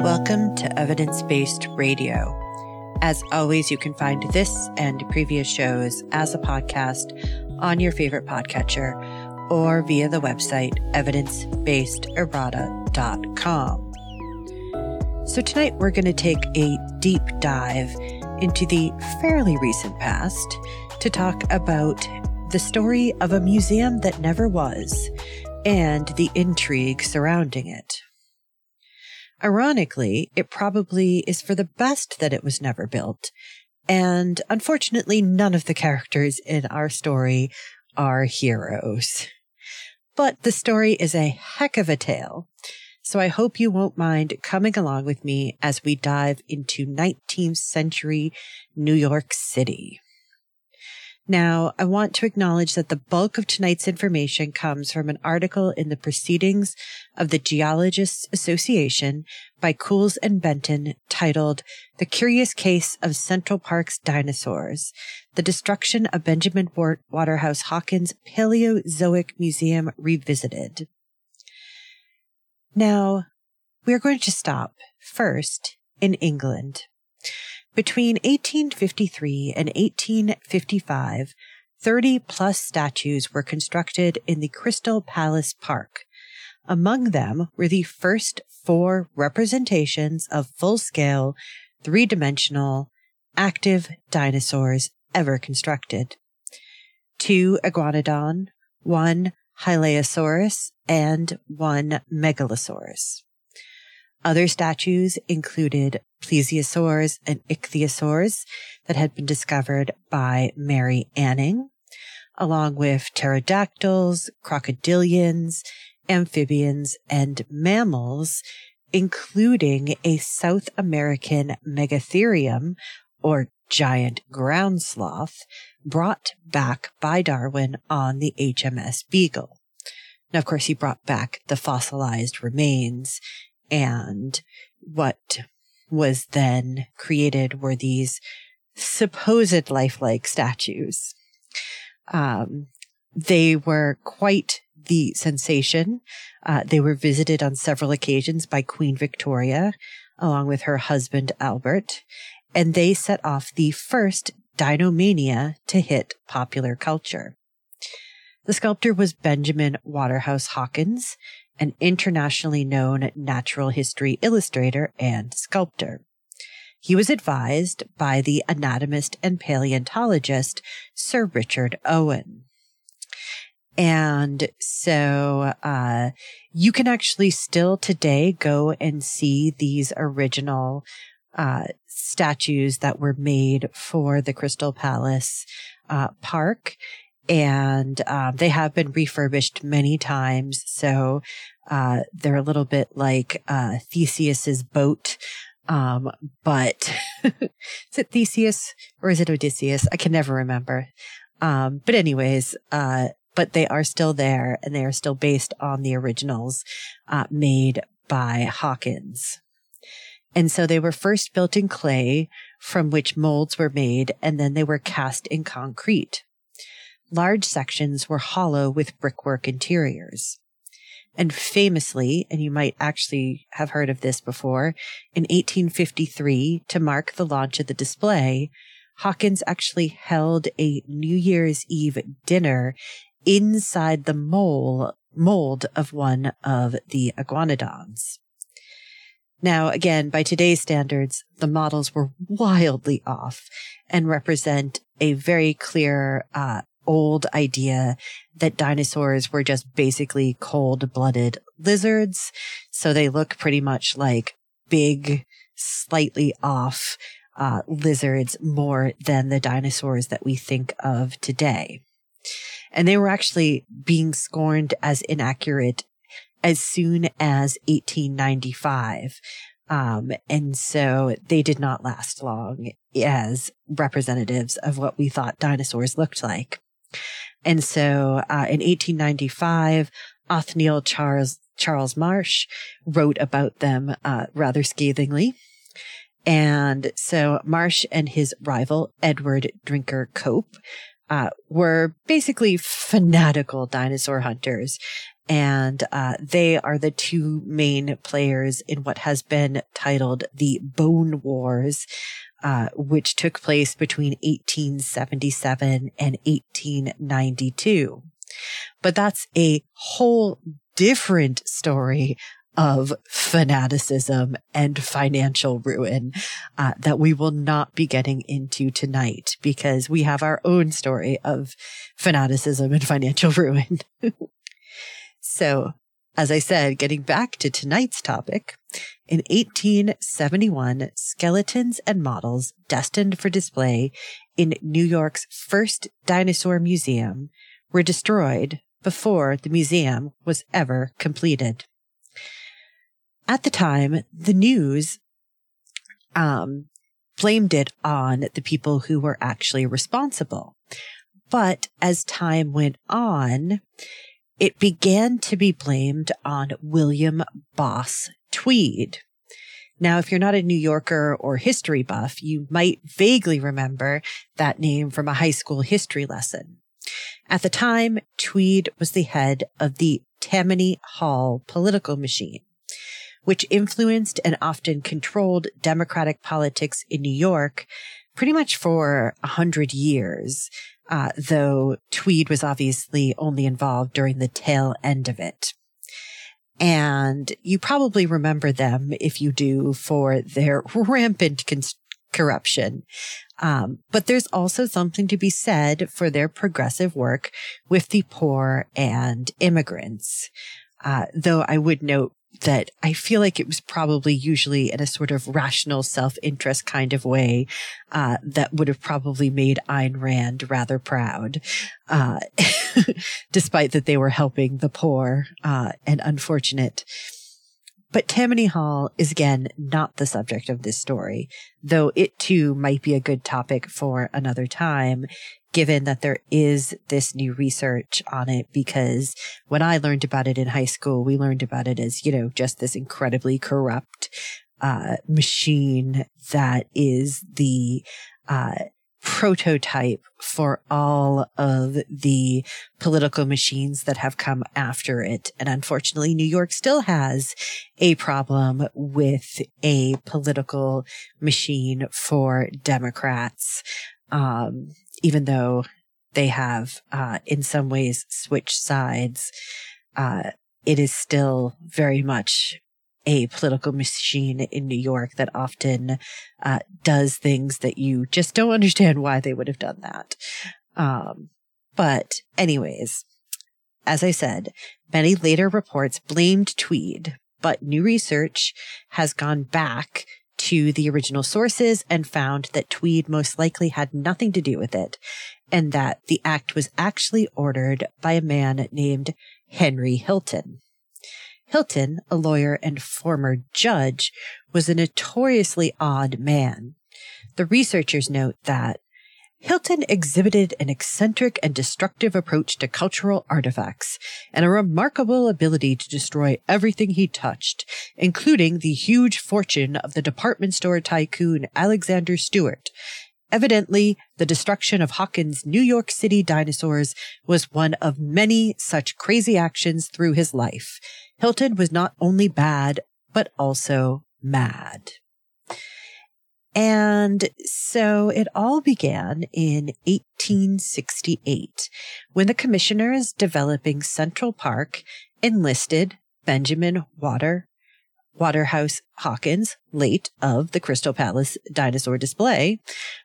Welcome to Evidence Based Radio. As always, you can find this and previous shows as a podcast on your favorite podcatcher or via the website evidencebasederrata.com. So tonight we're going to take a deep dive into the fairly recent past to talk about the story of a museum that never was and the intrigue surrounding it. Ironically, it probably is for the best that it was never built. And unfortunately, none of the characters in our story are heroes. But the story is a heck of a tale. So I hope you won't mind coming along with me as we dive into 19th century New York City. Now, I want to acknowledge that the bulk of tonight's information comes from an article in the Proceedings of the Geologists Association by Coules and Benton titled The Curious Case of Central Park's Dinosaurs, The Destruction of Benjamin Waterhouse Hawkins Paleozoic Museum Revisited. Now, we're going to stop first in England. Between 1853 and 1855, 30 plus statues were constructed in the Crystal Palace Park. Among them were the first four representations of full scale, three dimensional, active dinosaurs ever constructed. Two iguanodon, one Hylaeosaurus, and one Megalosaurus. Other statues included plesiosaurs and ichthyosaurs that had been discovered by Mary Anning, along with pterodactyls, crocodilians, amphibians, and mammals, including a South American megatherium or giant ground sloth brought back by Darwin on the HMS Beagle. Now, of course, he brought back the fossilized remains and what was then created were these supposed lifelike statues. Um, they were quite the sensation. Uh, they were visited on several occasions by Queen Victoria, along with her husband Albert, and they set off the first dinomania to hit popular culture. The sculptor was Benjamin Waterhouse Hawkins, an internationally known natural history illustrator and sculptor. He was advised by the anatomist and paleontologist Sir Richard Owen. And so uh, you can actually still today go and see these original uh, statues that were made for the Crystal Palace uh, Park and um, they have been refurbished many times. So uh, they're a little bit like uh, Theseus's boat. Um, but is it Theseus or is it Odysseus? I can never remember. Um, but anyways, uh, but they are still there and they are still based on the originals, uh, made by Hawkins. And so they were first built in clay from which molds were made and then they were cast in concrete large sections were hollow with brickwork interiors. And famously, and you might actually have heard of this before, in 1853, to mark the launch of the display, Hawkins actually held a New Year's Eve dinner inside the mold, mold of one of the iguanodons. Now, again, by today's standards, the models were wildly off and represent a very clear uh, old idea that dinosaurs were just basically cold blooded lizards. So they look pretty much like big, slightly off uh, lizards more than the dinosaurs that we think of today. And they were actually being scorned as inaccurate as soon as 1895. Um, and so they did not last long as representatives of what we thought dinosaurs looked like. And so uh, in 1895, Othniel Charles, Charles Marsh wrote about them uh, rather scathingly. And so Marsh and his rival, Edward Drinker Cope, uh, were basically fanatical dinosaur hunters. And uh, they are the two main players in what has been titled the Bone Wars, uh, which took place between 1877 and 1892. But that's a whole different story of fanaticism and financial ruin uh, that we will not be getting into tonight because we have our own story of fanaticism and financial ruin. so, as I said, getting back to tonight's topic, in 1871, skeletons and models destined for display in New York's first dinosaur museum were destroyed before the museum was ever completed. At the time, the news um, blamed it on the people who were actually responsible. But as time went on, it began to be blamed on William Boss Tweed. Now, if you're not a New Yorker or history buff, you might vaguely remember that name from a high school history lesson. At the time, Tweed was the head of the Tammany Hall political machine, which influenced and often controlled Democratic politics in New York pretty much for a hundred years, uh, though Tweed was obviously only involved during the tail end of it. And you probably remember them if you do for their rampant corruption. Um, but there's also something to be said for their progressive work with the poor and immigrants. Uh, though I would note that I feel like it was probably usually in a sort of rational self-interest kind of way, uh, that would have probably made Ayn Rand rather proud, uh, despite that they were helping the poor, uh, and unfortunate. But Tammany Hall is again not the subject of this story, though it too might be a good topic for another time, given that there is this new research on it. Because when I learned about it in high school, we learned about it as, you know, just this incredibly corrupt, uh, machine that is the, uh, prototype for all of the political machines that have come after it. And unfortunately, New York still has a problem with a political machine for Democrats. Um, even though they have, uh, in some ways switched sides, uh, it is still very much a political machine in New York that often uh, does things that you just don't understand why they would have done that. Um, but, anyways, as I said, many later reports blamed Tweed, but new research has gone back to the original sources and found that Tweed most likely had nothing to do with it, and that the act was actually ordered by a man named Henry Hilton. Hilton, a lawyer and former judge, was a notoriously odd man. The researchers note that Hilton exhibited an eccentric and destructive approach to cultural artifacts and a remarkable ability to destroy everything he touched, including the huge fortune of the department store tycoon Alexander Stewart. Evidently, the destruction of Hawkins' New York City dinosaurs was one of many such crazy actions through his life. Hilton was not only bad, but also mad. And so it all began in 1868 when the commissioners developing Central Park enlisted Benjamin Water, Waterhouse Hawkins, late of the Crystal Palace dinosaur display,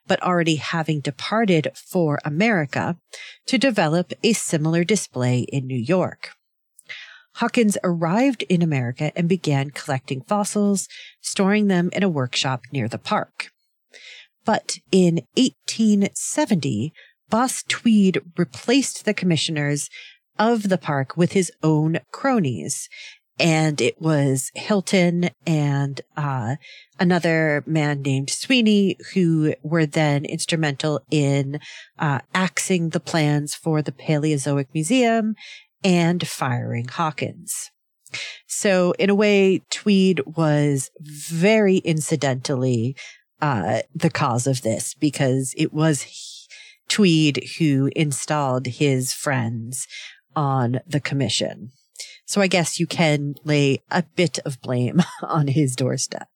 but already having departed for America to develop a similar display in New York. Hawkins arrived in America and began collecting fossils, storing them in a workshop near the park. But in 1870, Boss Tweed replaced the commissioners of the park with his own cronies. And it was Hilton and uh, another man named Sweeney who were then instrumental in uh, axing the plans for the Paleozoic Museum and firing Hawkins. So in a way, Tweed was very incidentally, uh, the cause of this because it was Tweed who installed his friends on the commission. So I guess you can lay a bit of blame on his doorstep.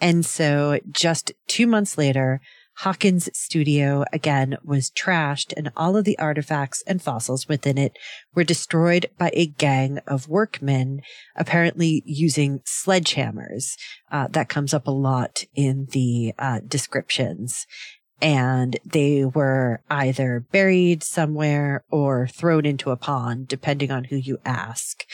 And so just two months later, Hawkins' studio again was trashed and all of the artifacts and fossils within it were destroyed by a gang of workmen, apparently using sledgehammers. Uh, that comes up a lot in the uh, descriptions. And they were either buried somewhere or thrown into a pond, depending on who you ask.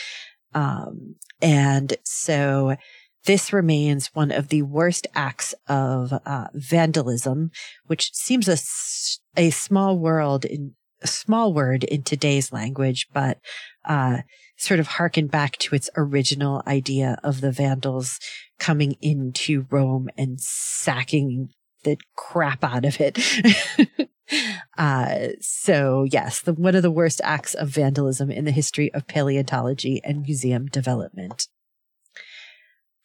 Um, and so this remains one of the worst acts of uh, vandalism, which seems a, a small world in a small word in today's language, but uh, sort of harken back to its original idea of the Vandals coming into Rome and sacking the crap out of it. uh, so yes, the, one of the worst acts of vandalism in the history of paleontology and museum development.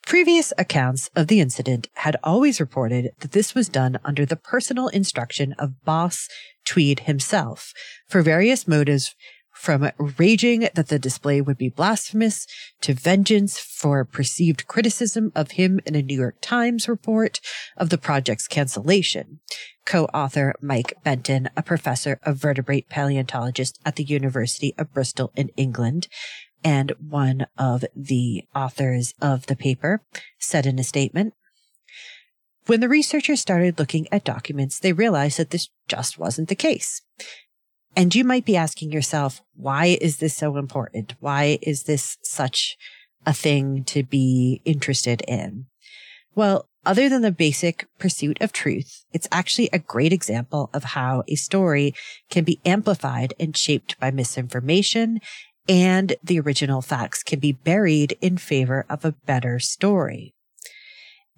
Previous accounts of the incident had always reported that this was done under the personal instruction of boss Tweed himself for various motives from raging that the display would be blasphemous to vengeance for perceived criticism of him in a New York Times report of the project's cancellation. Co-author Mike Benton, a professor of vertebrate paleontologist at the University of Bristol in England, and one of the authors of the paper said in a statement, when the researchers started looking at documents, they realized that this just wasn't the case. And you might be asking yourself, why is this so important? Why is this such a thing to be interested in? Well, other than the basic pursuit of truth, it's actually a great example of how a story can be amplified and shaped by misinformation and the original facts can be buried in favor of a better story.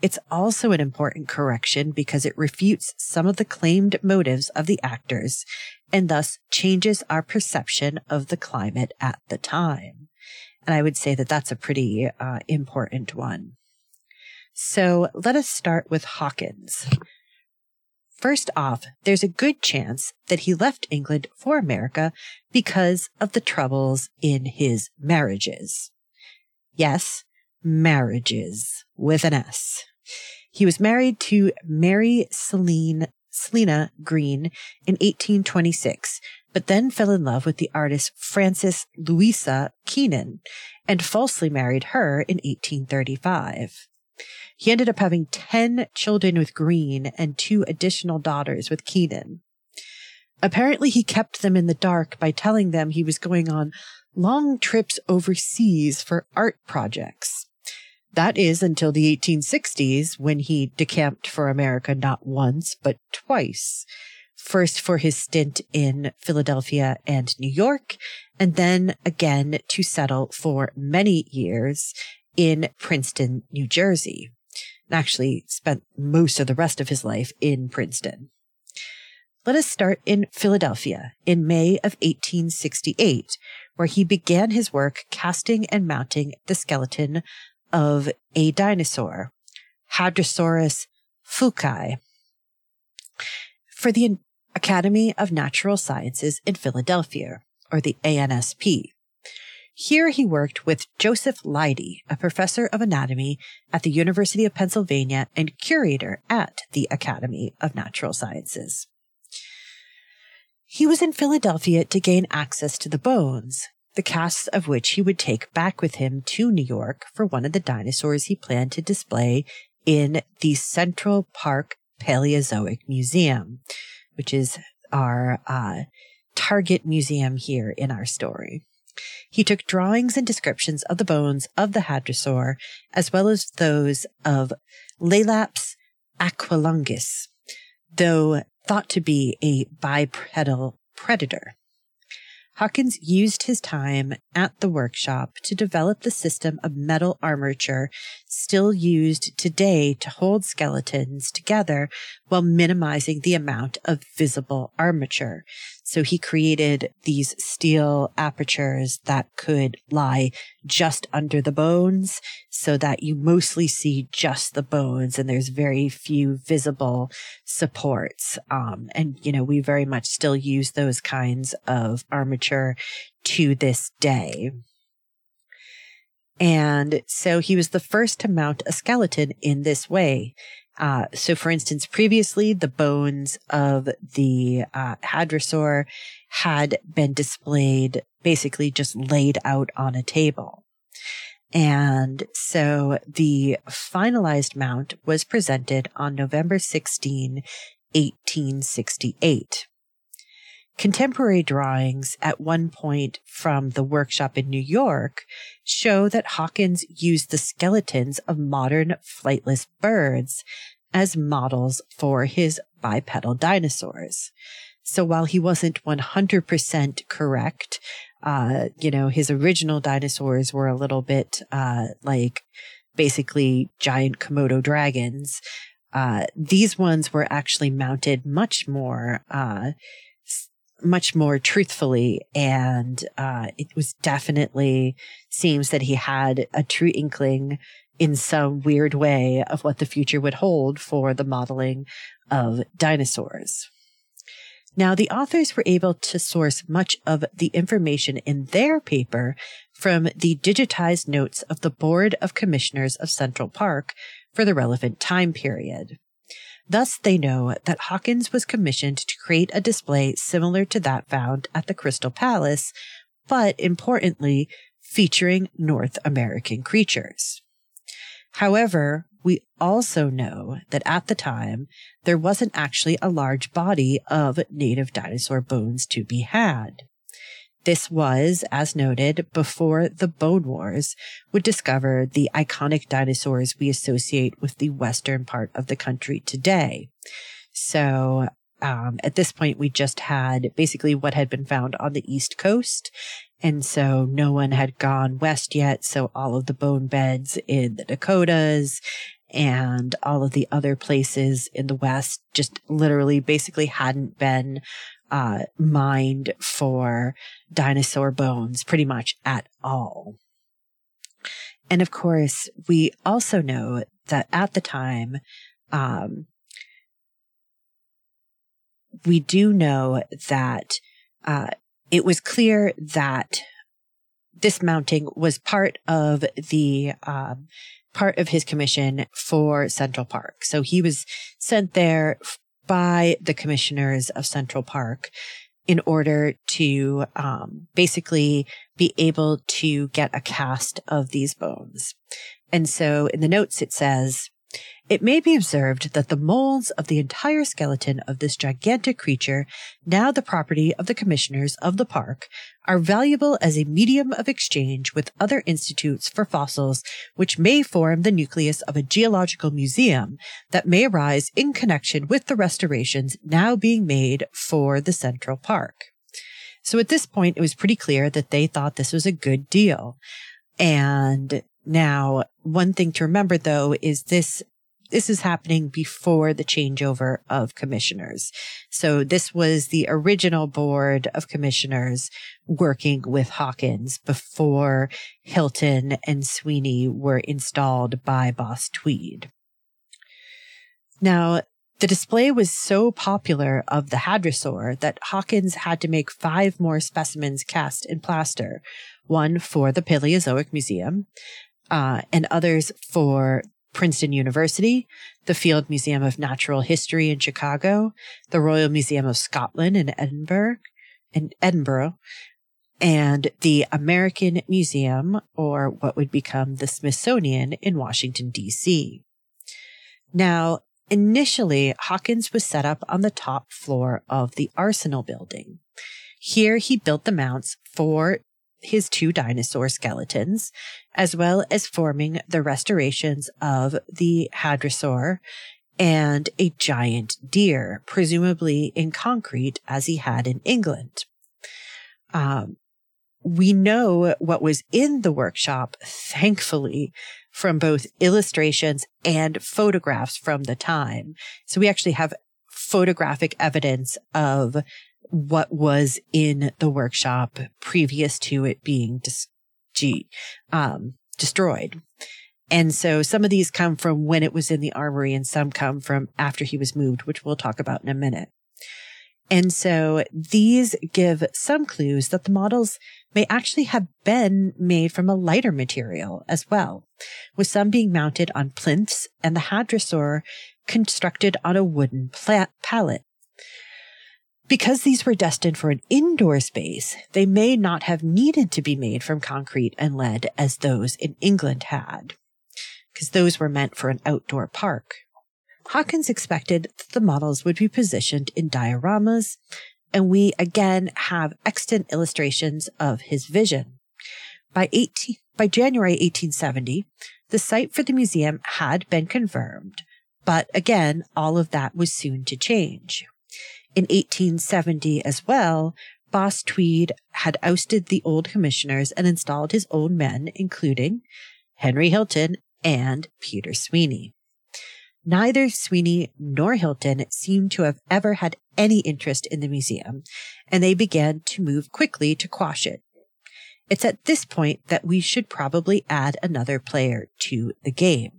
It's also an important correction because it refutes some of the claimed motives of the actors and thus changes our perception of the climate at the time. And I would say that that's a pretty uh, important one. So let us start with Hawkins. First off, there's a good chance that he left England for America because of the troubles in his marriages. Yes, marriages with an S. He was married to Mary Celine, Selina Green in 1826, but then fell in love with the artist Frances Louisa Keenan and falsely married her in 1835. He ended up having 10 children with Green and two additional daughters with Keenan. Apparently, he kept them in the dark by telling them he was going on long trips overseas for art projects. That is until the 1860s when he decamped for America not once, but twice. First for his stint in Philadelphia and New York, and then again to settle for many years in Princeton, New Jersey and actually spent most of the rest of his life in Princeton. Let us start in Philadelphia in May of 1868, where he began his work casting and mounting the skeleton of a dinosaur, Hadrosaurus foulkii, for the Academy of Natural Sciences in Philadelphia, or the ANSP. Here he worked with Joseph Leidy, a professor of anatomy at the University of Pennsylvania and curator at the Academy of Natural Sciences. He was in Philadelphia to gain access to the bones, the casts of which he would take back with him to New York for one of the dinosaurs he planned to display in the Central Park Paleozoic Museum, which is our uh, target museum here in our story. He took drawings and descriptions of the bones of the hadrosaur, as well as those of Laelaps aquilunguis, though thought to be a bipedal predator. Hawkins used his time at the workshop to develop the system of metal armature still used today to hold skeletons together while minimizing the amount of visible armature, So he created these steel apertures that could lie just under the bones so that you mostly see just the bones and there's very few visible supports. Um, and, you know, we very much still use those kinds of armature to this day. And so he was the first to mount a skeleton in this way. Uh, so for instance, previously the bones of the uh, hadrosaur had been displayed basically just laid out on a table. And so the finalized mount was presented on November 16, 1868. Contemporary drawings at one point from the workshop in New York show that Hawkins used the skeletons of modern flightless birds as models for his bipedal dinosaurs. So while he wasn't 100% correct, uh, you know, his original dinosaurs were a little bit, uh, like basically giant Komodo dragons. Uh, these ones were actually mounted much more, uh, much more truthfully. And, uh, it was definitely seems that he had a true inkling in some weird way of what the future would hold for the modeling of dinosaurs. Now, the authors were able to source much of the information in their paper from the digitized notes of the Board of Commissioners of Central Park for the relevant time period. Thus, they know that Hawkins was commissioned to create a display similar to that found at the Crystal Palace, but importantly, featuring North American creatures. However, we also know that at the time, there wasn't actually a large body of native dinosaur bones to be had. This was, as noted, before the Bone Wars would discover the iconic dinosaurs we associate with the western part of the country today. So, um, at this point, we just had basically what had been found on the East Coast. And so no one had gone west yet. So all of the bone beds in the Dakotas and all of the other places in the West just literally basically hadn't been uh, mined for dinosaur bones pretty much at all. And of course, we also know that at the time, um, we do know that uh, it was clear that this mounting was part of the um, part of his commission for Central Park. So he was sent there by the commissioners of Central Park in order to um, basically be able to get a cast of these bones. And so in the notes, it says, it may be observed that the molds of the entire skeleton of this gigantic creature, now the property of the commissioners of the park, are valuable as a medium of exchange with other institutes for fossils which may form the nucleus of a geological museum that may arise in connection with the restorations now being made for the Central Park. So at this point, it was pretty clear that they thought this was a good deal. And now, one thing to remember though is this this is happening before the changeover of commissioners. So this was the original board of commissioners working with Hawkins before Hilton and Sweeney were installed by Boss Tweed. Now, the display was so popular of the hadrosaur that Hawkins had to make five more specimens cast in plaster, one for the Paleozoic Museum, uh, and others for Princeton University, the Field Museum of Natural History in Chicago, the Royal Museum of Scotland in Edinburgh, in Edinburgh, and the American Museum, or what would become the Smithsonian in Washington, D.C. Now, initially, Hawkins was set up on the top floor of the Arsenal building. Here he built the mounts for his two dinosaur skeletons, as well as forming the restorations of the hadrosaur and a giant deer, presumably in concrete as he had in England. Um, we know what was in the workshop, thankfully, from both illustrations and photographs from the time. So we actually have photographic evidence of what was in the workshop previous to it being dis- um, destroyed. And so some of these come from when it was in the armory and some come from after he was moved, which we'll talk about in a minute. And so these give some clues that the models may actually have been made from a lighter material as well, with some being mounted on plinths and the hadrosaur constructed on a wooden pla- pallet. Because these were destined for an indoor space, they may not have needed to be made from concrete and lead as those in England had, because those were meant for an outdoor park. Hawkins expected that the models would be positioned in dioramas, and we again have extant illustrations of his vision. By 18, by January 1870, the site for the museum had been confirmed, but again, all of that was soon to change. In 1870 as well, Boss Tweed had ousted the old commissioners and installed his own men, including Henry Hilton and Peter Sweeney. Neither Sweeney nor Hilton seemed to have ever had any interest in the museum, and they began to move quickly to quash it. It's at this point that we should probably add another player to the game.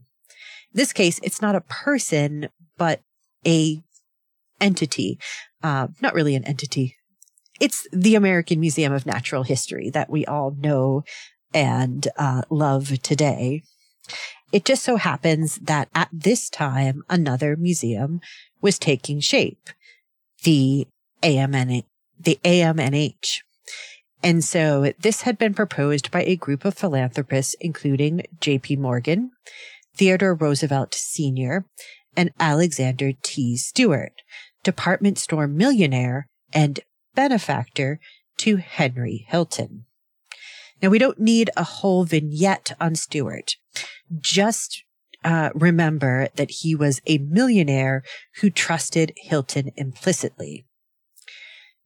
In this case, it's not a person, but a entity. Uh, not really an entity. It's the American Museum of Natural History that we all know and uh, love today. It just so happens that at this time, another museum was taking shape, the AMN, the AMNH. And so this had been proposed by a group of philanthropists, including J.P. Morgan, Theodore Roosevelt Sr., and Alexander T. Stewart, department store millionaire and benefactor to Henry Hilton. Now, we don't need a whole vignette on Stewart. Just uh, remember that he was a millionaire who trusted Hilton implicitly.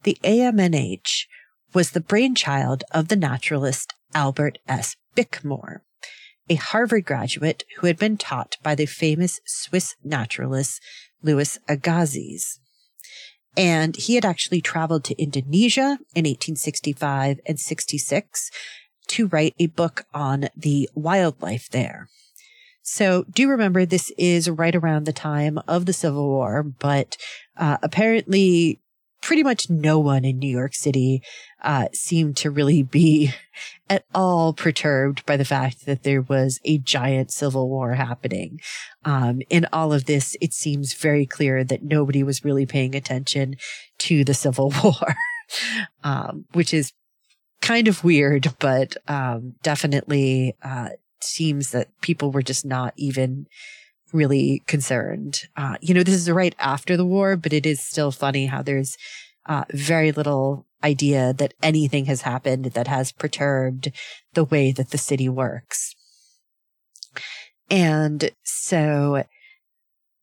The AMNH was the brainchild of the naturalist Albert S. Bickmore, a Harvard graduate who had been taught by the famous Swiss naturalist Louis Agassiz. And he had actually traveled to Indonesia in 1865 and 66 to write a book on the wildlife there. So do remember this is right around the time of the Civil War, but uh, apparently pretty much no one in New York City uh, seemed to really be at all perturbed by the fact that there was a giant civil war happening. Um, in all of this, it seems very clear that nobody was really paying attention to the Civil War, um, which is kind of weird, but um, definitely uh, seems that people were just not even really concerned. Uh, you know, this is right after the war, but it is still funny how there's uh, very little idea that anything has happened that has perturbed the way that the city works. And so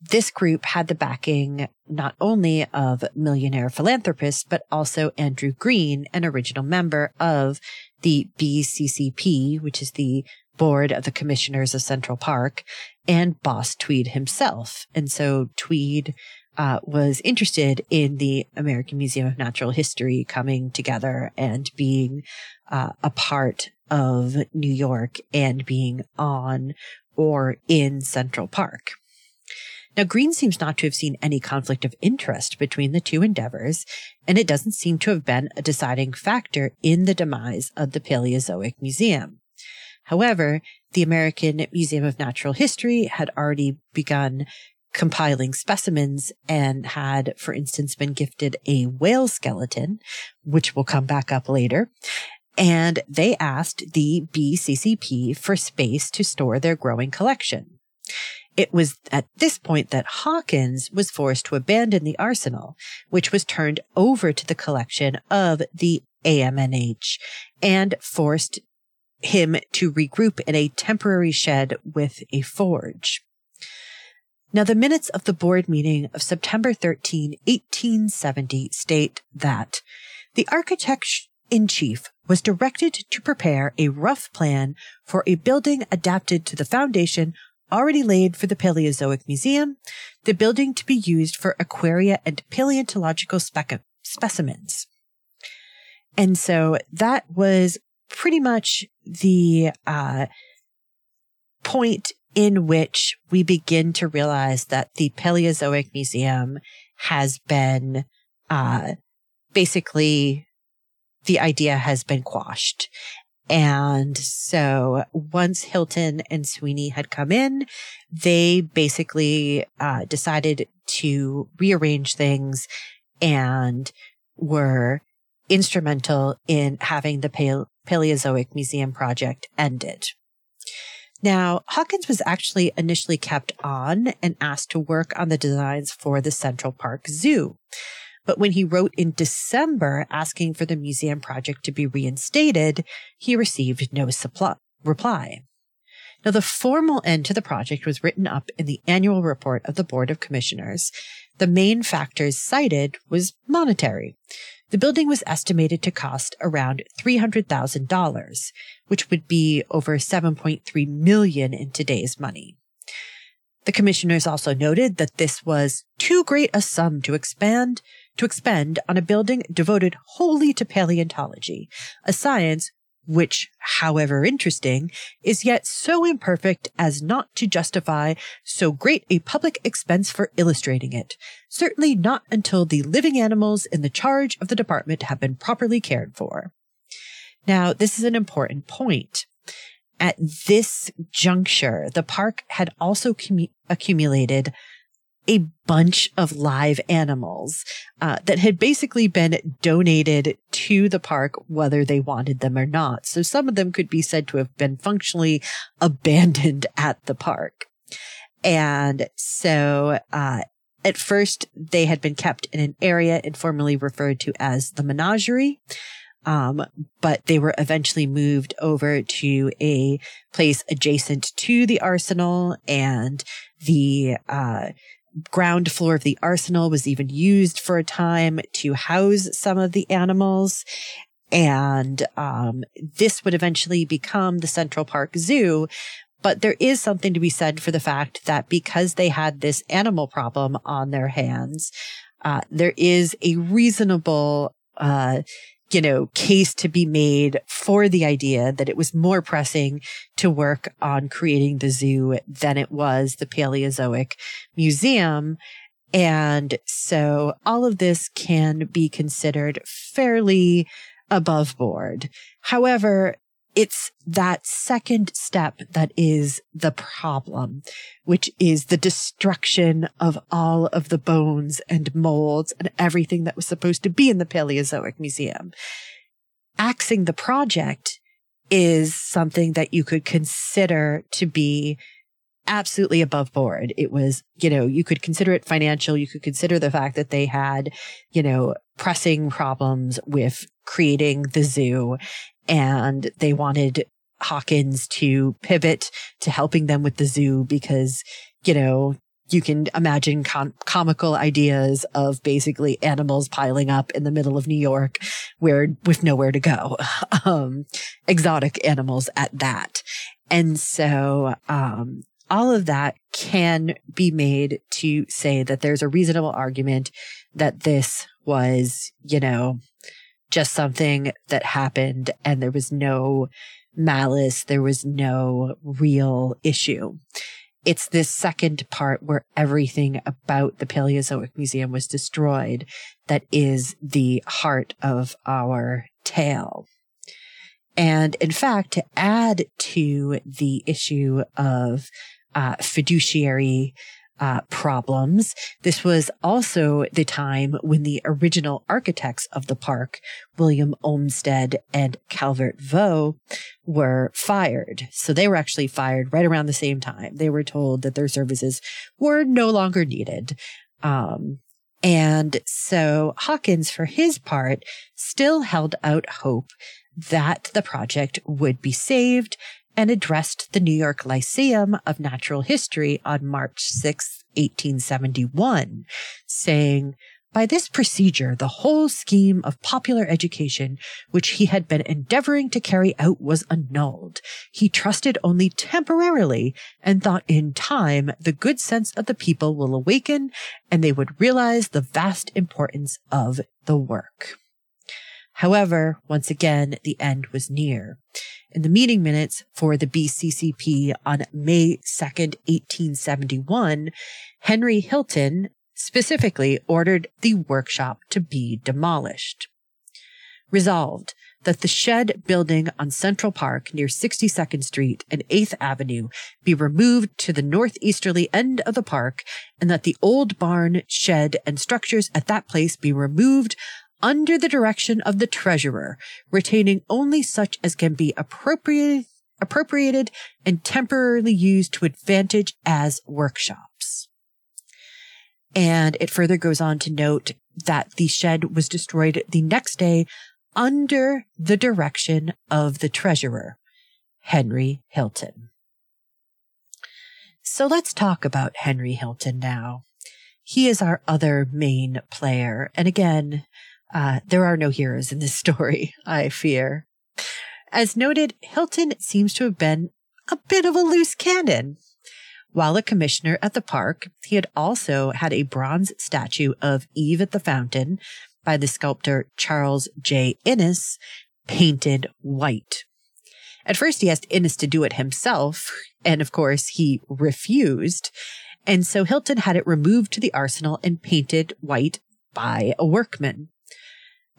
this group had the backing not only of millionaire philanthropists, but also Andrew Green, an original member of the BCCP, which is the board of the commissioners of Central Park, and Boss Tweed himself. And so Tweed uh, was interested in the American Museum of Natural History coming together and being uh, a part of New York and being on or in Central Park. Now, Green seems not to have seen any conflict of interest between the two endeavors, and it doesn't seem to have been a deciding factor in the demise of the Paleozoic Museum. However, the American Museum of Natural History had already begun compiling specimens and had, for instance, been gifted a whale skeleton, which will come back up later. And they asked the BCCP for space to store their growing collection. It was at this point that Hawkins was forced to abandon the arsenal, which was turned over to the collection of the AMNH and forced him to regroup in a temporary shed with a forge. Now, the minutes of the board meeting of September 13, 1870 state that the architect in chief was directed to prepare a rough plan for a building adapted to the foundation already laid for the Paleozoic Museum, the building to be used for aquaria and paleontological spec- specimens. And so that was pretty much the uh, point in which we begin to realize that the Paleozoic Museum has been uh, basically the idea has been quashed. And so once Hilton and Sweeney had come in, they basically uh, decided to rearrange things and were instrumental in having the Pale- Paleozoic Museum project ended. Now, Hawkins was actually initially kept on and asked to work on the designs for the Central Park Zoo. But when he wrote in December asking for the museum project to be reinstated, he received no supply, reply. Now, the formal end to the project was written up in the annual report of the Board of Commissioners. The main factors cited was monetary. The building was estimated to cost around $300,000, which would be over 7.3 million in today's money. The commissioners also noted that this was too great a sum to expand to expend on a building devoted wholly to paleontology, a science which, however interesting, is yet so imperfect as not to justify so great a public expense for illustrating it, certainly not until the living animals in the charge of the department have been properly cared for. Now, this is an important point. At this juncture, the park had also cum- accumulated a bunch of live animals uh, that had basically been donated to the park, whether they wanted them or not. So some of them could be said to have been functionally abandoned at the park. And so, uh, at first they had been kept in an area informally referred to as the menagerie. Um, but they were eventually moved over to a place adjacent to the arsenal and the, uh, ground floor of the arsenal was even used for a time to house some of the animals. And um, this would eventually become the Central Park Zoo. But there is something to be said for the fact that because they had this animal problem on their hands, uh, there is a reasonable uh, you know, case to be made for the idea that it was more pressing to work on creating the zoo than it was the Paleozoic Museum. And so all of this can be considered fairly above board. However, it's that second step that is the problem, which is the destruction of all of the bones and molds and everything that was supposed to be in the Paleozoic Museum. Axing the project is something that you could consider to be absolutely above board. It was, you know, you could consider it financial. You could consider the fact that they had, you know, pressing problems with creating the zoo and they wanted Hawkins to pivot to helping them with the zoo because, you know, you can imagine com- comical ideas of basically animals piling up in the middle of New York where with nowhere to go. Um, exotic animals at that. And so, um, all of that can be made to say that there's a reasonable argument that this was, you know, just something that happened and there was no malice. There was no real issue. It's this second part where everything about the Paleozoic Museum was destroyed that is the heart of our tale. And in fact, to add to the issue of uh, fiduciary uh, problems. This was also the time when the original architects of the park, William Olmsted and Calvert Vaux, were fired. So they were actually fired right around the same time. They were told that their services were no longer needed. Um, and so Hawkins, for his part, still held out hope that the project would be saved and addressed the New York Lyceum of Natural History on March 6, 1871, saying, By this procedure, the whole scheme of popular education, which he had been endeavoring to carry out, was annulled. He trusted only temporarily and thought in time the good sense of the people will awaken and they would realize the vast importance of the work. However, once again, the end was near. In the meeting minutes for the BCCP on May 2nd, 1871, Henry Hilton, specifically ordered the workshop to be demolished. Resolved that the shed building on Central Park near 62nd Street and 8th Avenue be removed to the northeasterly end of the park and that the old barn, shed, and structures at that place be removed under the direction of the treasurer, retaining only such as can be appropriated, appropriated and temporarily used to advantage as workshops. And it further goes on to note that the shed was destroyed the next day under the direction of the treasurer, Henry Hilton. So let's talk about Henry Hilton now. He is our other main player. And again, uh, there are no heroes in this story, I fear. As noted, Hilton seems to have been a bit of a loose cannon. While a commissioner at the park, he had also had a bronze statue of Eve at the Fountain by the sculptor Charles J. Innes painted white. At first, he asked Innes to do it himself, and of course, he refused. And so Hilton had it removed to the arsenal and painted white by a workman.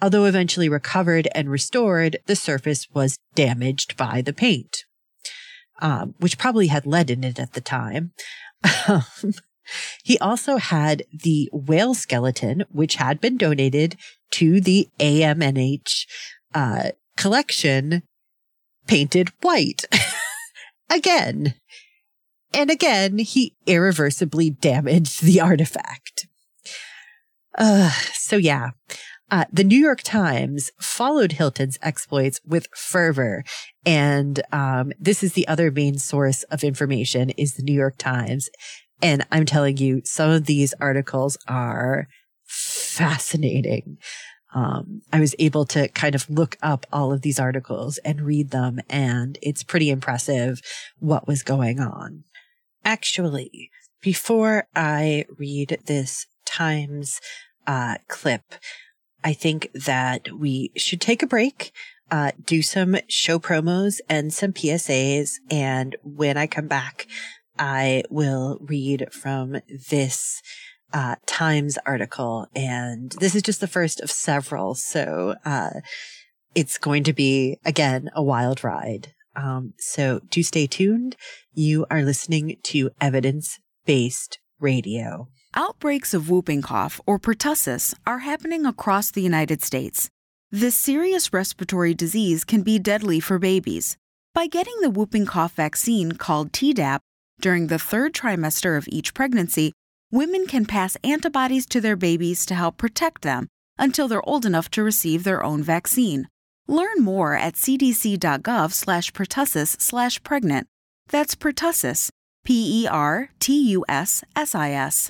Although eventually recovered and restored, the surface was damaged by the paint um, which probably had lead in it at the time. he also had the whale skeleton, which had been donated to the AMNH uh, collection, painted white. again. And again, he irreversibly damaged the artifact. Uh, so yeah, uh, the New York Times followed Hilton's exploits with fervor. And um, this is the other main source of information is the New York Times. And I'm telling you, some of these articles are fascinating. Um, I was able to kind of look up all of these articles and read them, and it's pretty impressive what was going on. Actually, before I read this Times uh, clip, I think that we should take a break, uh, do some show promos and some PSAs. And when I come back, I will read from this uh, Times article. And this is just the first of several. So uh, it's going to be, again, a wild ride. Um, so do stay tuned. You are listening to evidence based radio. Outbreaks of whooping cough, or pertussis, are happening across the United States. This serious respiratory disease can be deadly for babies. By getting the whooping cough vaccine called Tdap during the third trimester of each pregnancy, women can pass antibodies to their babies to help protect them until they're old enough to receive their own vaccine. Learn more at cdc.gov slash pertussis slash pregnant. That's pertussis, P E R T U S S I S.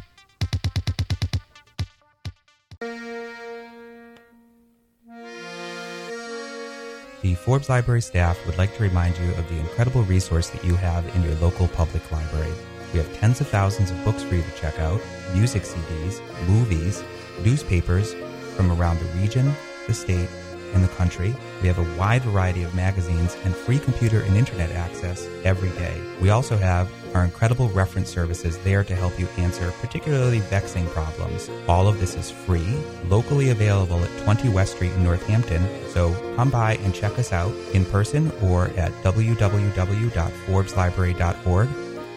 The Forbes Library staff would like to remind you of the incredible resource that you have in your local public library. We have tens of thousands of books for you to check out, music CDs, movies, newspapers from around the region, the state, and the country. We have a wide variety of magazines and free computer and internet access every day. We also have our incredible reference services there to help you answer particularly vexing problems. All of this is free, locally available at 20 West Street in Northampton, so come by and check us out in person or at www.forbeslibrary.org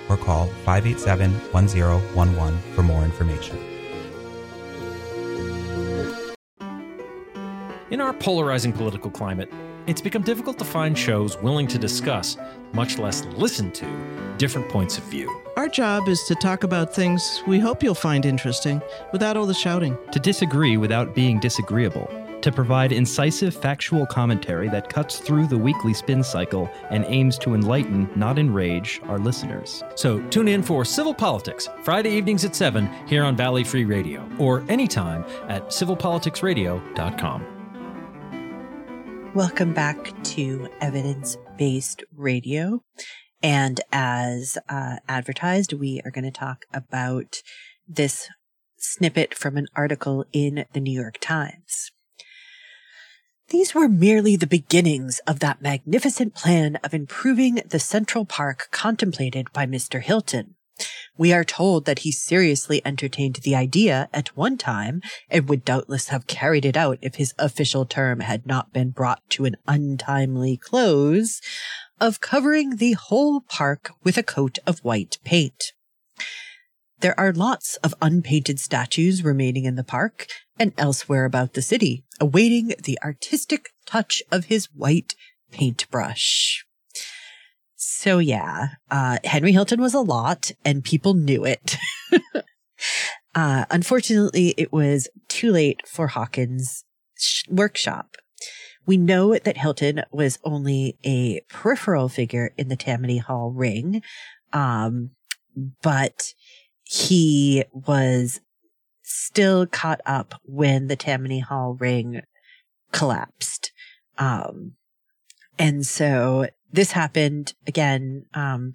or call 587 1011 for more information. In our polarizing political climate, it's become difficult to find shows willing to discuss, much less listen to, different points of view. Our job is to talk about things we hope you'll find interesting without all the shouting. To disagree without being disagreeable. To provide incisive factual commentary that cuts through the weekly spin cycle and aims to enlighten, not enrage, our listeners. So tune in for Civil Politics, Friday evenings at 7 here on Valley Free Radio, or anytime at civilpoliticsradio.com. Welcome back to Evidence Based Radio. And as uh, advertised, we are going to talk about this snippet from an article in the New York Times. These were merely the beginnings of that magnificent plan of improving the Central Park contemplated by Mr. Hilton. We are told that he seriously entertained the idea at one time and would doubtless have carried it out if his official term had not been brought to an untimely close of covering the whole park with a coat of white paint. There are lots of unpainted statues remaining in the park and elsewhere about the city, awaiting the artistic touch of his white paintbrush. So yeah, uh, Henry Hilton was a lot and people knew it. uh, unfortunately, it was too late for Hawkins' sh- workshop. We know that Hilton was only a peripheral figure in the Tammany Hall ring, um, but he was still caught up when the Tammany Hall ring collapsed. Um, and so this happened again, um,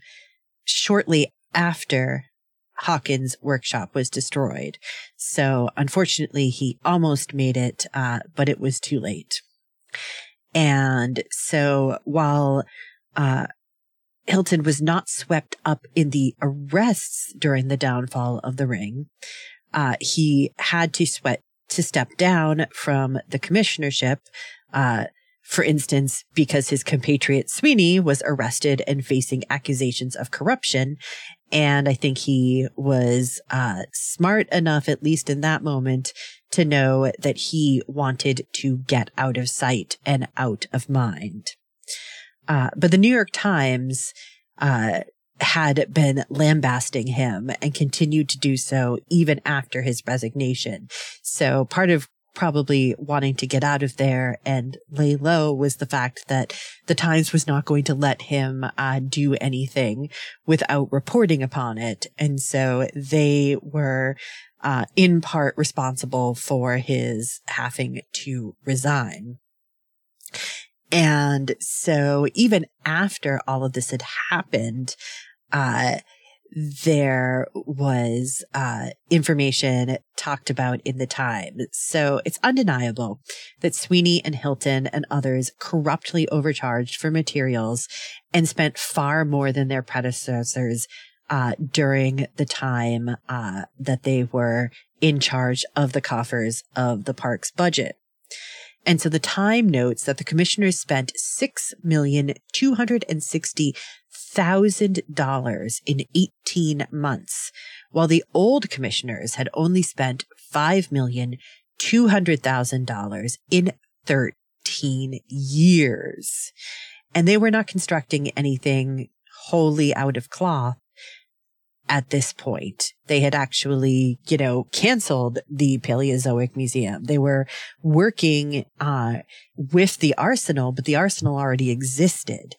shortly after Hawkins' workshop was destroyed. So unfortunately, he almost made it, uh, but it was too late. And so while, uh, Hilton was not swept up in the arrests during the downfall of the ring, uh, he had to sweat to step down from the commissionership, uh, for instance, because his compatriot Sweeney was arrested and facing accusations of corruption. And I think he was uh, smart enough, at least in that moment, to know that he wanted to get out of sight and out of mind. Uh, but the New York Times uh, had been lambasting him and continued to do so even after his resignation. So part of probably wanting to get out of there and lay low was the fact that the Times was not going to let him uh, do anything without reporting upon it. And so they were uh, in part responsible for his having to resign. And so even after all of this had happened, uh, there was uh, information talked about in the time. So it's undeniable that Sweeney and Hilton and others corruptly overcharged for materials and spent far more than their predecessors uh, during the time uh, that they were in charge of the coffers of the park's budget. And so the time notes that the commissioners spent six million two hundred and sixty thousand dollars in 18 months, while the old commissioners had only spent five million two hundred thousand dollars in 13 years. And they were not constructing anything wholly out of cloth. at this point. They had actually, you know, canceled the Paleozoic Museum. They were working, uh, with the arsenal, but the arsenal already existed.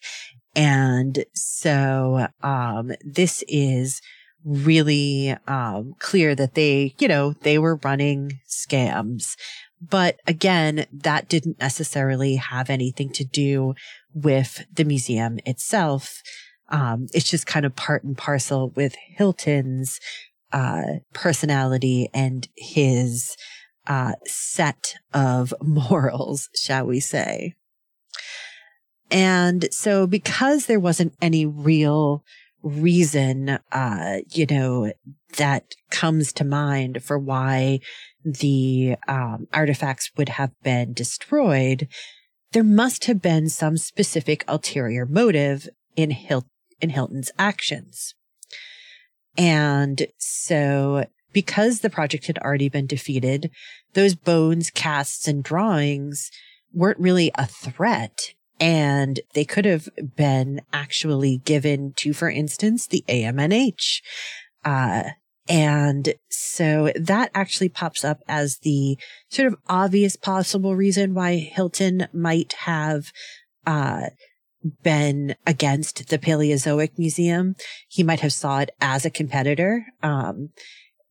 And so, um, this is really, um, clear that they, you know, they were running scams. But again, that didn't necessarily have anything to do with the museum itself. Um, it's just kind of part and parcel with Hilton's uh, personality and his uh, set of morals, shall we say. And so because there wasn't any real reason, uh, you know, that comes to mind for why the um, artifacts would have been destroyed, there must have been some specific ulterior motive in Hil- in Hilton's actions. And so because the project had already been defeated, those bones, casts, and drawings weren't really a threat. And they could have been actually given to, for instance, the AMNH. Uh, and so that actually pops up as the sort of obvious possible reason why Hilton might have, uh, been against the Paleozoic Museum. He might have saw it as a competitor. Um,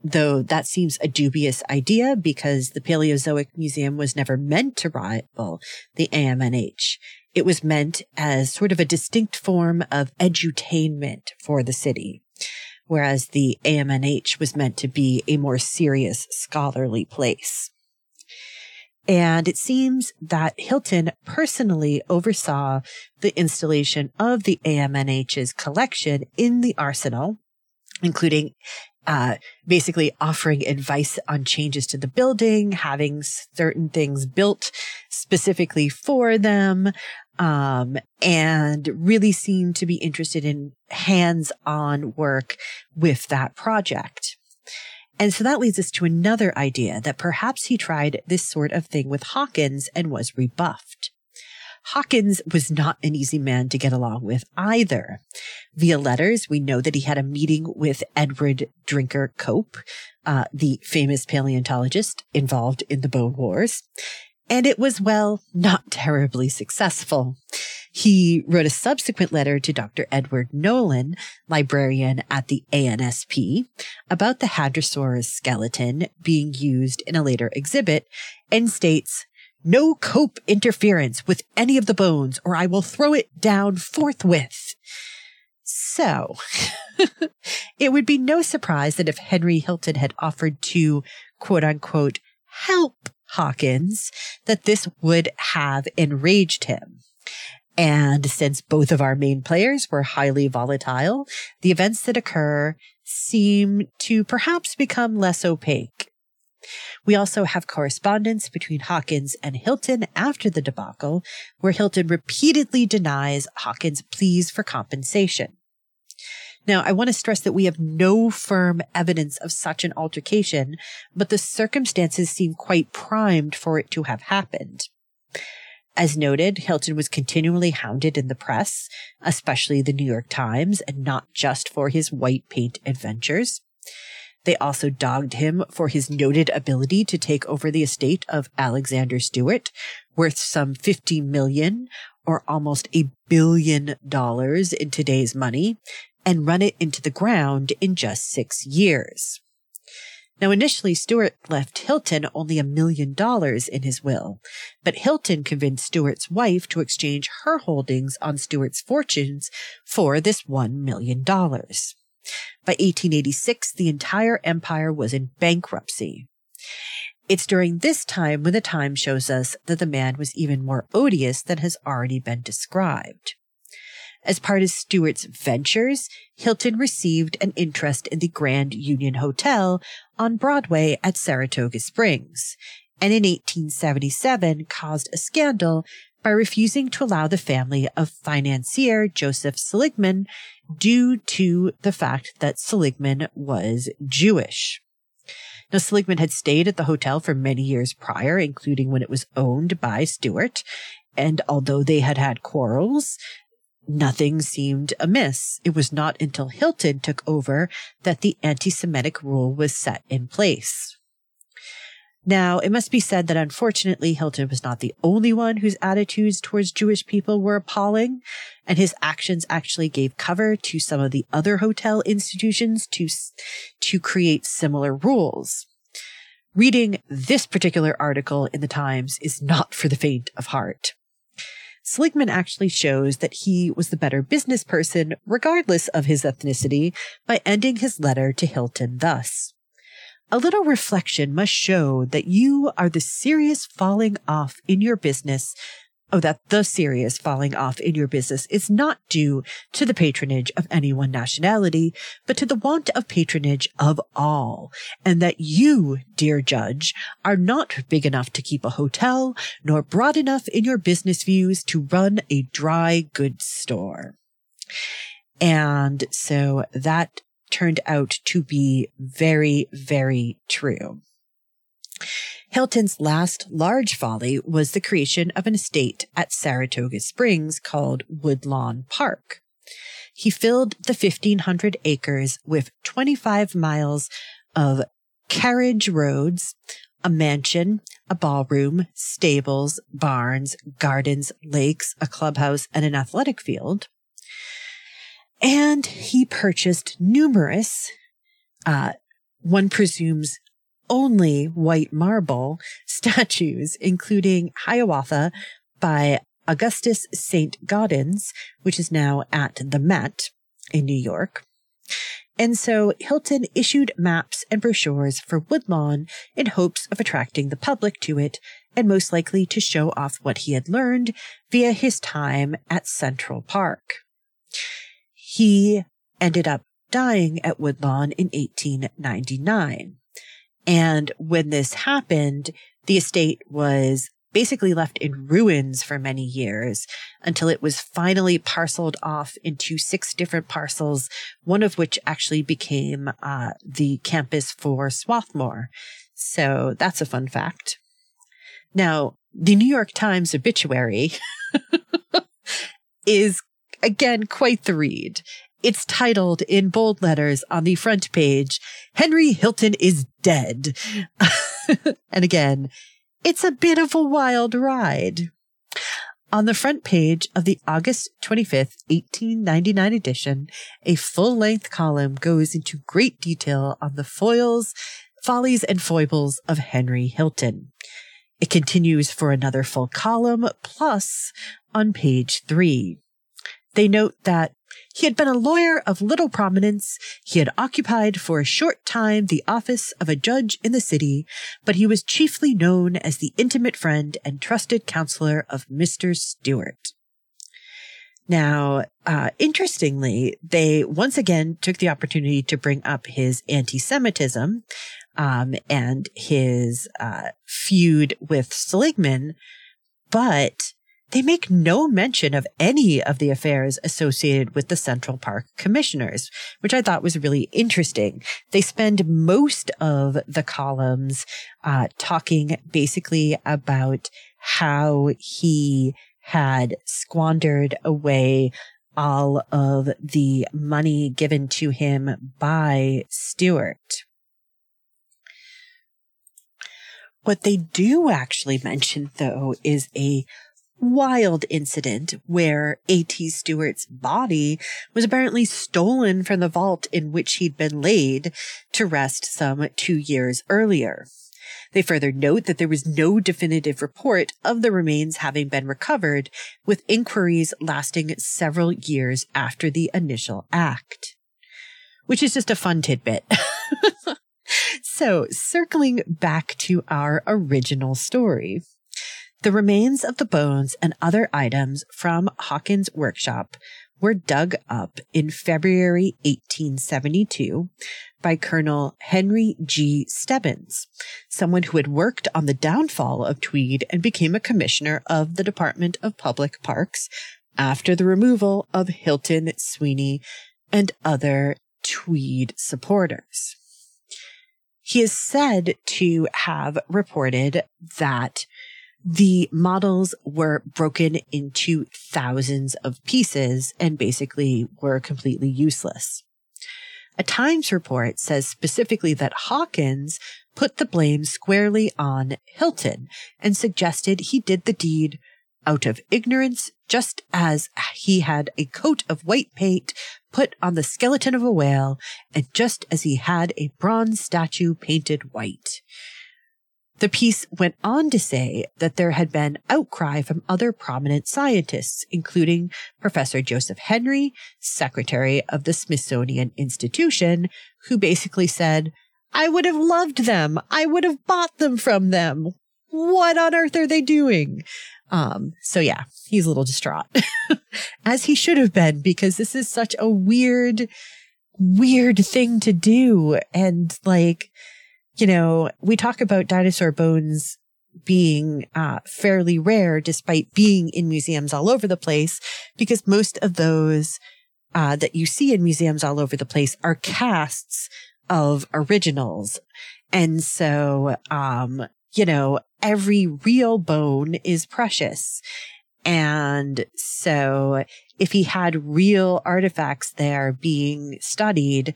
though that seems a dubious idea because the Paleozoic Museum was never meant to rival the AMNH. It was meant as sort of a distinct form of edutainment for the city, whereas the AMNH was meant to be a more serious scholarly place. And it seems that Hilton personally oversaw the installation of the AMNH's collection in the arsenal, including uh, basically offering advice on changes to the building, having certain things built specifically for them, um, and really seemed to be interested in hands on work with that project. And so that leads us to another idea that perhaps he tried this sort of thing with Hawkins and was rebuffed. Hawkins was not an easy man to get along with either. Via letters, we know that he had a meeting with Edward Drinker Cope, uh, the famous paleontologist involved in the Bone Wars. And it was, well, not terribly successful. He wrote a subsequent letter to Dr. Edward Nolan, librarian at the ANSP, about the Hadrosaurus skeleton being used in a later exhibit and states, no cope interference with any of the bones or I will throw it down forthwith. So, it would be no surprise that if Henry Hilton had offered to quote unquote help Hawkins, that this would have enraged him. And since both of our main players were highly volatile, the events that occur seem to perhaps become less opaque. We also have correspondence between Hawkins and Hilton after the debacle, where Hilton repeatedly denies Hawkins' pleas for compensation. Now, I want to stress that we have no firm evidence of such an altercation, but the circumstances seem quite primed for it to have happened. As noted, Hilton was continually hounded in the press, especially the New York Times, and not just for his white paint adventures. They also dogged him for his noted ability to take over the estate of Alexander Stewart, worth some 50 million or almost a billion dollars in today's money, and run it into the ground in just six years. Now, initially, Stewart left Hilton only a million dollars in his will, but Hilton convinced Stewart's wife to exchange her holdings on Stewart's fortunes for this one million dollars. By 1886, the entire empire was in bankruptcy. It's during this time when the Times shows us that the man was even more odious than has already been described. As part of Stewart's ventures, Hilton received an interest in the Grand Union Hotel on Broadway at Saratoga Springs, and in 1877 caused a scandal by refusing to allow the family of financier Joseph Seligman due to the fact that Seligman was Jewish. Now, Seligman had stayed at the hotel for many years prior, including when it was owned by Stewart. And although they had had quarrels, nothing seemed amiss. It was not until Hilton took over that the anti-Semitic rule was set in place. Now, it must be said that unfortunately, Hilton was not the only one whose attitudes towards Jewish people were appalling, and his actions actually gave cover to some of the other hotel institutions to, to create similar rules. Reading this particular article in the Times is not for the faint of heart. Seligman actually shows that he was the better business person, regardless of his ethnicity, by ending his letter to Hilton thus. A little reflection must show that you are the serious falling off in your business oh, that the serious falling off in your business is not due to the patronage of any one nationality, but to the want of patronage of all, and that you, dear judge, are not big enough to keep a hotel, nor broad enough in your business views to run a dry goods store. And so that turned out to be very, very true. Hilton's last large folly was the creation of an estate at Saratoga Springs called Woodlawn Park. He filled the 1500 acres with 25 miles of carriage roads, a mansion, a ballroom, stables, barns, gardens, lakes, a clubhouse, and an athletic field. And he purchased numerous, uh, one presumes only white marble statues, including Hiawatha by Augustus St. Gaudens, which is now at the Met in New York. And so Hilton issued maps and brochures for Woodlawn in hopes of attracting the public to it and most likely to show off what he had learned via his time at Central Park. He ended up dying at Woodlawn in 1899. And when this happened, the estate was basically left in ruins for many years until it was finally parceled off into six different parcels, one of which actually became uh, the campus for Swarthmore. So that's a fun fact. Now, the New York Times obituary is again quite the read. It's titled in bold letters on the front page, Henry Hilton is dead. and again, it's a bit of a wild ride. On the front page of the August 25th, 1899 edition, a full length column goes into great detail on the foils, follies, and foibles of Henry Hilton. It continues for another full column, plus on page three. They note that he had been a lawyer of little prominence. He had occupied for a short time the office of a judge in the city, but he was chiefly known as the intimate friend and trusted counselor of Mr. Stewart. Now, uh, interestingly, they once again took the opportunity to bring up his anti-Semitism um, and his uh, feud with Seligman, but they make no mention of any of the affairs associated with the Central Park commissioners, which I thought was really interesting. They spend most of the columns uh, talking basically about how he had squandered away all of the money given to him by Stewart. What they do actually mention, though, is a wild incident where A.T. Stewart's body was apparently stolen from the vault in which he'd been laid to rest some two years earlier. They further note that there was no definitive report of the remains having been recovered, with inquiries lasting several years after the initial act. Which is just a fun tidbit. so, circling back to our original story. The remains of the bones and other items from Hawkins' workshop were dug up in February 1872 by Colonel Henry G. Stebbins, someone who had worked on the downfall of Tweed and became a commissioner of the Department of Public Parks after the removal of Hilton, Sweeney, and other Tweed supporters. He is said to have reported that the models were broken into thousands of pieces and basically were completely useless. A Times report says specifically that Hawkins put the blame squarely on Hilton and suggested he did the deed out of ignorance, just as he had a coat of white paint put on the skeleton of a whale, and just as he had a bronze statue painted white. The piece went on to say that there had been outcry from other prominent scientists, including Professor Joseph Henry, secretary of the Smithsonian Institution, who basically said, I would have loved them. I would have bought them from them. What on earth are they doing? Um, so yeah, he's a little distraught as he should have been because this is such a weird, weird thing to do. And like, you know, we talk about dinosaur bones being uh, fairly rare despite being in museums all over the place because most of those uh, that you see in museums all over the place are casts of originals. And so, um, you know, every real bone is precious. And so if he had real artifacts there being studied,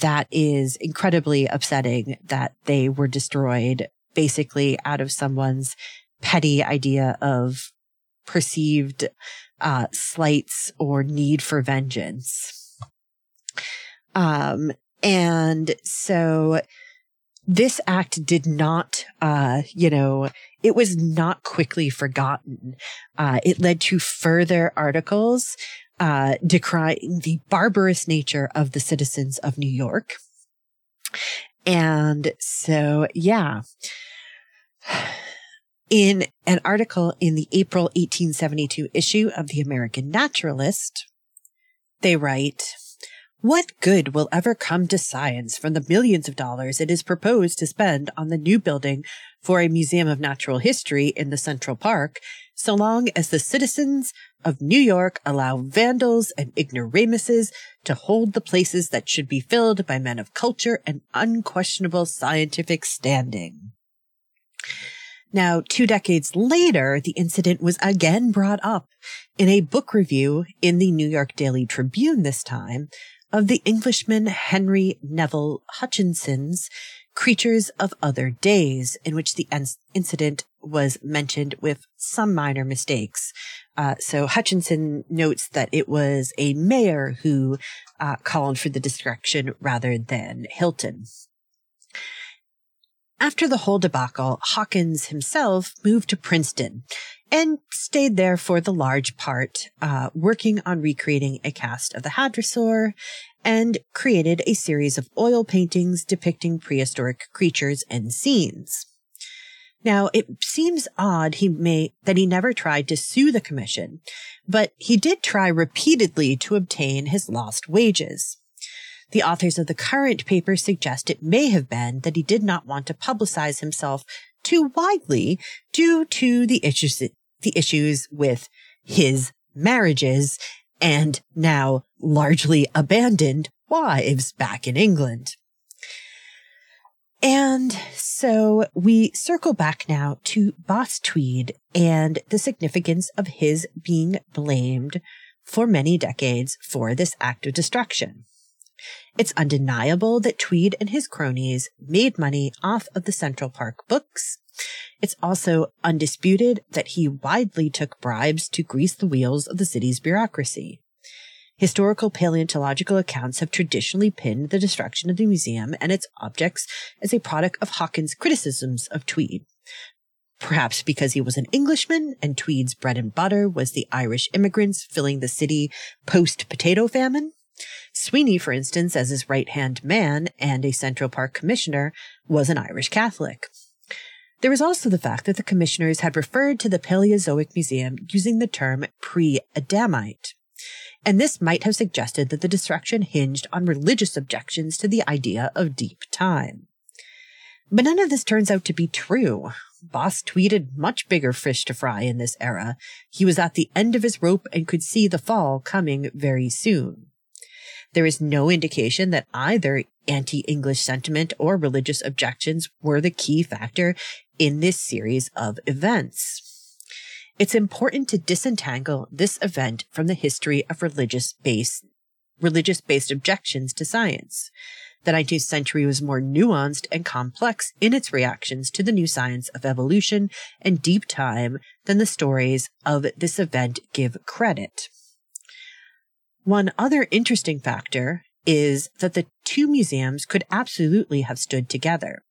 that is incredibly upsetting that they were destroyed basically out of someone's petty idea of perceived uh, slights or need for vengeance. Um, and so this act did not, uh, you know, it was not quickly forgotten. Uh, it led to further articles, uh, decrying the barbarous nature of the citizens of New York. And so, yeah. In an article in the April 1872 issue of the American Naturalist, they write, what good will ever come to science from the millions of dollars it is proposed to spend on the new building for a museum of natural history in the Central Park, so long as the citizens of New York allow vandals and ignoramuses to hold the places that should be filled by men of culture and unquestionable scientific standing? Now, two decades later, the incident was again brought up in a book review in the New York Daily Tribune this time of the Englishman Henry Neville Hutchinson's Creatures of Other Days, in which the incident was mentioned with some minor mistakes. Uh, so Hutchinson notes that it was a mayor who uh, called for the destruction rather than Hilton. After the whole debacle, Hawkins himself moved to Princeton and stayed there for the large part, uh, working on recreating a cast of the Hadrosaur and created a series of oil paintings depicting prehistoric creatures and scenes. Now, it seems odd he may, that he never tried to sue the commission, but he did try repeatedly to obtain his lost wages. The authors of the current paper suggest it may have been that he did not want to publicize himself too widely due to the issues, the issues with his marriages and now largely abandoned wives back in England. And so we circle back now to Boss Tweed and the significance of his being blamed for many decades for this act of destruction. It's undeniable that Tweed and his cronies made money off of the Central Park books. It's also undisputed that he widely took bribes to grease the wheels of the city's bureaucracy. Historical paleontological accounts have traditionally pinned the destruction of the museum and its objects as a product of Hawkins' criticisms of Tweed. Perhaps because he was an Englishman and Tweed's bread and butter was the Irish immigrants filling the city post potato famine. Sweeney, for instance, as his right hand man and a Central Park commissioner, was an Irish Catholic. There was also the fact that the commissioners had referred to the Paleozoic Museum using the term pre Adamite. And this might have suggested that the destruction hinged on religious objections to the idea of deep time. But none of this turns out to be true. Boss Tweed had much bigger fish to fry in this era. He was at the end of his rope and could see the fall coming very soon. There is no indication that either anti English sentiment or religious objections were the key factor in this series of events. It's important to disentangle this event from the history of religious based religious based objections to science. The 19th century was more nuanced and complex in its reactions to the new science of evolution and deep time than the stories of this event give credit. One other interesting factor is that the two museums could absolutely have stood together.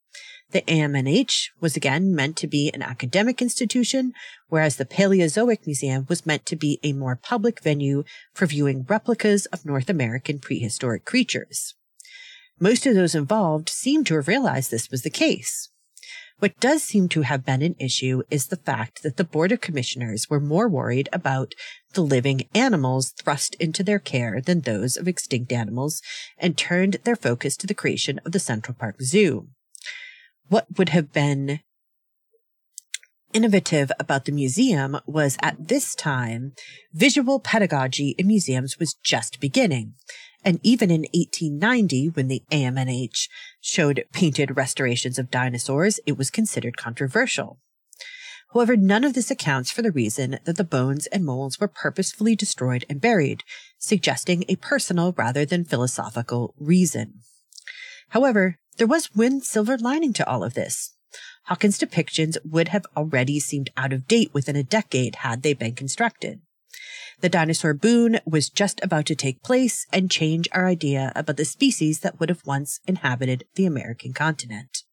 The AMNH was again meant to be an academic institution, whereas the Paleozoic Museum was meant to be a more public venue for viewing replicas of North American prehistoric creatures. Most of those involved seem to have realized this was the case. What does seem to have been an issue is the fact that the Board of Commissioners were more worried about the living animals thrust into their care than those of extinct animals and turned their focus to the creation of the Central Park Zoo what would have been innovative about the museum was at this time, visual pedagogy in museums was just beginning. And even in 1890, when the AMNH showed painted restorations of dinosaurs, it was considered controversial. However, none of this accounts for the reason that the bones and molds were purposefully destroyed and buried, suggesting a personal rather than philosophical reason. However, there was one silver lining to all of this. Hawkins' depictions would have already seemed out of date within a decade had they been constructed. The dinosaur boom was just about to take place and change our idea about the species that would have once inhabited the American continent.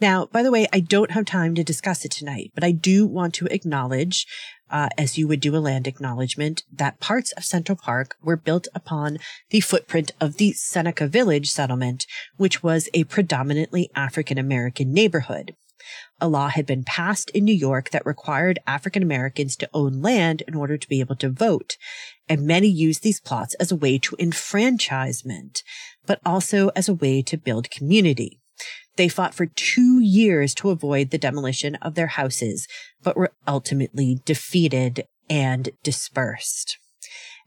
Now, by the way, I don't have time to discuss it tonight, but I do want to acknowledge, uh, as you would do a land acknowledgement, that parts of Central Park were built upon the footprint of the Seneca Village settlement, which was a predominantly African American neighborhood. A law had been passed in New York that required African Americans to own land in order to be able to vote. And many used these plots as a way to enfranchisement, but also as a way to build community. They fought for two years to avoid the demolition of their houses, but were ultimately defeated and dispersed.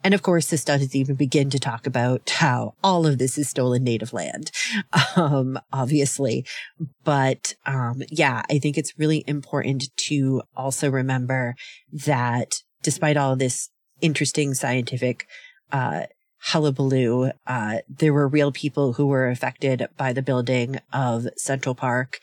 And of course, this doesn't even begin to talk about how all of this is stolen native land, um, obviously. But um, yeah, I think it's really important to also remember that despite all this interesting scientific uh, hullabaloo. Uh, there were real people who were affected by the building of Central Park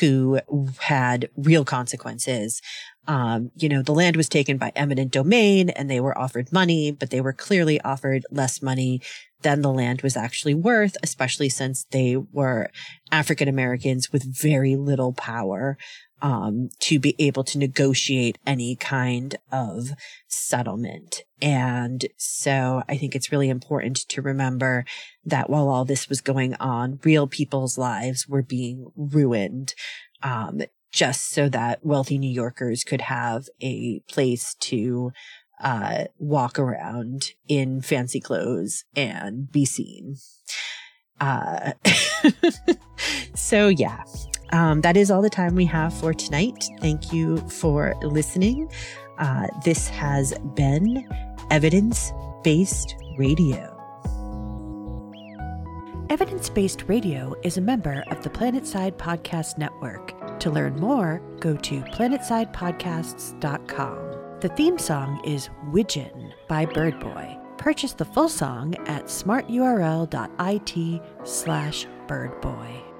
who had real consequences. Um, you know, the land was taken by eminent domain and they were offered money, but they were clearly offered less money than the land was actually worth, especially since they were African Americans with very little power um, to be able to negotiate any kind of settlement. And so I think it's really important to remember that while all this was going on, real people's lives were being ruined. Um, just so that wealthy New Yorkers could have a place to uh, walk around in fancy clothes and be seen. Uh, so yeah, um, that is all the time we have for tonight. Thank you for listening. Uh, this has been Evidence Based Radio. Evidence Based Radio is a member of the Planetside Podcast Network. To learn more, go to planetsidepodcasts.com. The theme song is Widgeon by Birdboy. Purchase the full song at smarturl.it slash birdboy.